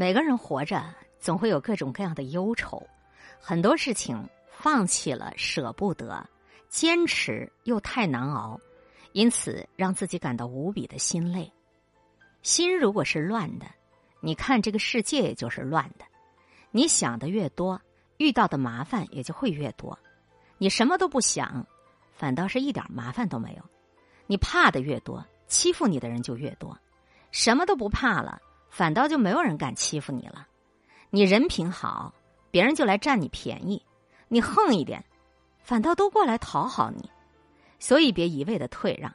每个人活着总会有各种各样的忧愁，很多事情放弃了舍不得，坚持又太难熬，因此让自己感到无比的心累。心如果是乱的，你看这个世界就是乱的。你想的越多，遇到的麻烦也就会越多。你什么都不想，反倒是一点麻烦都没有。你怕的越多，欺负你的人就越多。什么都不怕了，反倒就没有人敢欺负你了。你人品好，别人就来占你便宜；你横一点，反倒都过来讨好你。所以别一味的退让。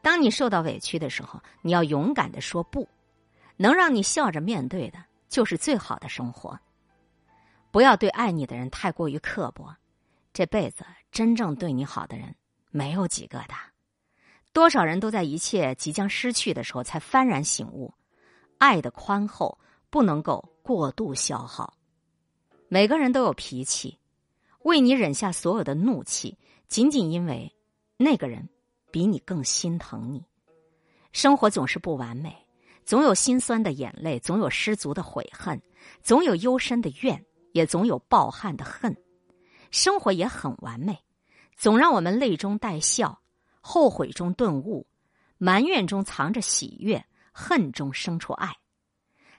当你受到委屈的时候，你要勇敢的说不。能让你笑着面对的，就是最好的生活。不要对爱你的人太过于刻薄，这辈子真正对你好的人没有几个的。多少人都在一切即将失去的时候才幡然醒悟，爱的宽厚不能够过度消耗。每个人都有脾气，为你忍下所有的怒气，仅仅因为那个人比你更心疼你。生活总是不完美，总有心酸的眼泪，总有失足的悔恨，总有幽深的怨。也总有抱憾的恨，生活也很完美，总让我们泪中带笑，后悔中顿悟，埋怨中藏着喜悦，恨中生出爱。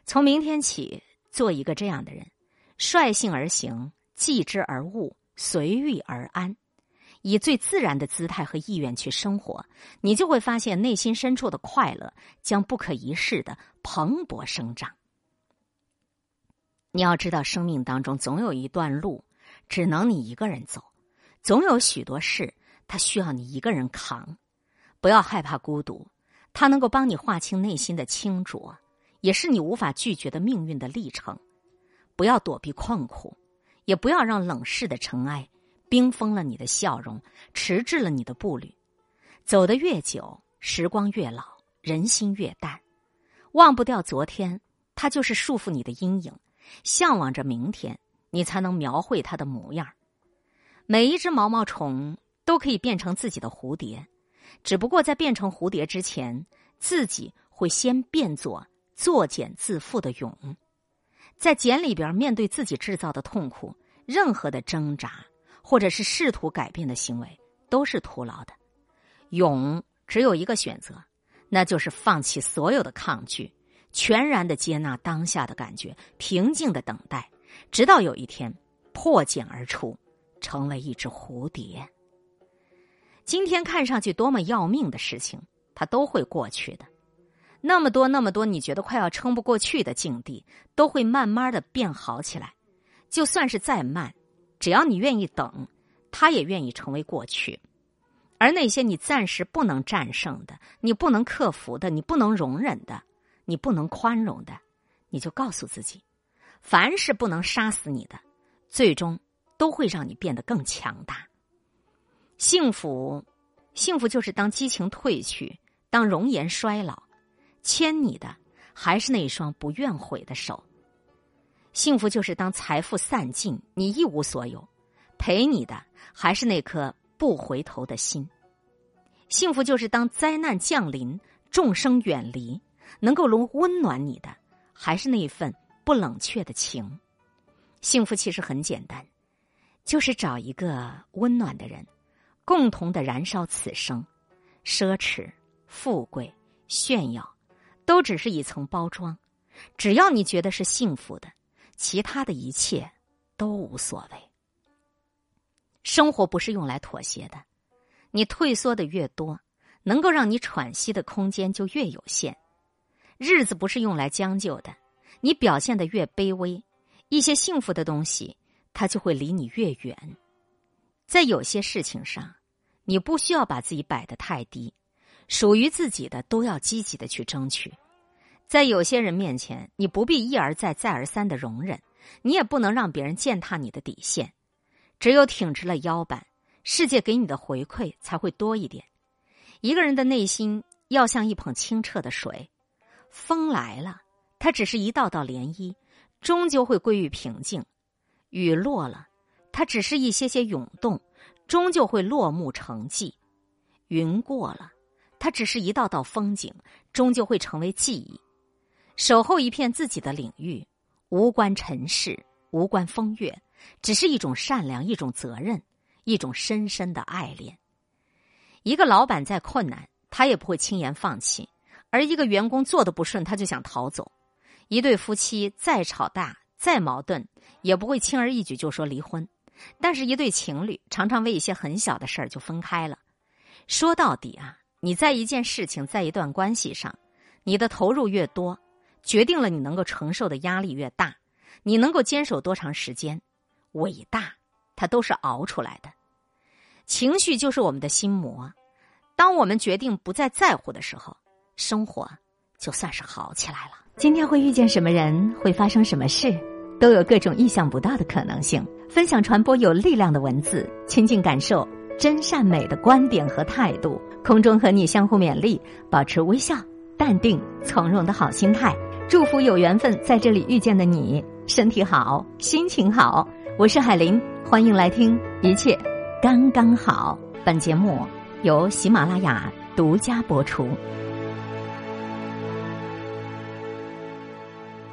从明天起，做一个这样的人，率性而行，继之而悟，随遇而安，以最自然的姿态和意愿去生活，你就会发现内心深处的快乐将不可一世的蓬勃生长。你要知道，生命当中总有一段路只能你一个人走，总有许多事它需要你一个人扛。不要害怕孤独，它能够帮你划清内心的清浊，也是你无法拒绝的命运的历程。不要躲避困苦，也不要让冷世的尘埃冰封了你的笑容，迟滞了你的步履。走得越久，时光越老，人心越淡。忘不掉昨天，它就是束缚你的阴影。向往着明天，你才能描绘它的模样。每一只毛毛虫都可以变成自己的蝴蝶，只不过在变成蝴蝶之前，自己会先变作作茧自缚的蛹。在茧里边，面对自己制造的痛苦，任何的挣扎或者是试图改变的行为都是徒劳的。蛹只有一个选择，那就是放弃所有的抗拒。全然的接纳当下的感觉，平静的等待，直到有一天破茧而出，成为一只蝴蝶。今天看上去多么要命的事情，它都会过去的。那么多那么多，你觉得快要撑不过去的境地，都会慢慢的变好起来。就算是再慢，只要你愿意等，它也愿意成为过去。而那些你暂时不能战胜的，你不能克服的，你不能容忍的。你不能宽容的，你就告诉自己，凡是不能杀死你的，最终都会让你变得更强大。幸福，幸福就是当激情褪去，当容颜衰老，牵你的还是那一双不愿悔的手。幸福就是当财富散尽，你一无所有，陪你的还是那颗不回头的心。幸福就是当灾难降临，众生远离。能够能温暖你的，还是那一份不冷却的情。幸福其实很简单，就是找一个温暖的人，共同的燃烧此生。奢侈、富贵、炫耀，都只是一层包装。只要你觉得是幸福的，其他的一切都无所谓。生活不是用来妥协的，你退缩的越多，能够让你喘息的空间就越有限。日子不是用来将就的，你表现的越卑微，一些幸福的东西，它就会离你越远。在有些事情上，你不需要把自己摆得太低，属于自己的都要积极的去争取。在有些人面前，你不必一而再、再而三的容忍，你也不能让别人践踏你的底线。只有挺直了腰板，世界给你的回馈才会多一点。一个人的内心要像一捧清澈的水。风来了，它只是一道道涟漪，终究会归于平静；雨落了，它只是一些些涌动，终究会落幕成寂；云过了，它只是一道道风景，终究会成为记忆。守候一片自己的领域，无关尘世，无关风月，只是一种善良，一种责任，一种深深的爱恋。一个老板再困难，他也不会轻言放弃；而一个员工做的不顺，他就想逃走。一对夫妻再吵大、再矛盾，也不会轻而易举就说离婚。但是，一对情侣常常为一些很小的事儿就分开了。说到底啊，你在一件事情、在一段关系上，你的投入越多，决定了你能够承受的压力越大。你能够坚守多长时间？伟大，它都是熬出来的。情绪就是我们的心魔。当我们决定不再在乎的时候，生活就算是好起来了。今天会遇见什么人，会发生什么事，都有各种意想不到的可能性。分享传播有力量的文字，亲近感受真善美的观点和态度。空中和你相互勉励，保持微笑、淡定、从容的好心态。祝福有缘分在这里遇见的你，身体好，心情好。我是海林，欢迎来听一切。刚刚好，本节目由喜马拉雅独家播出。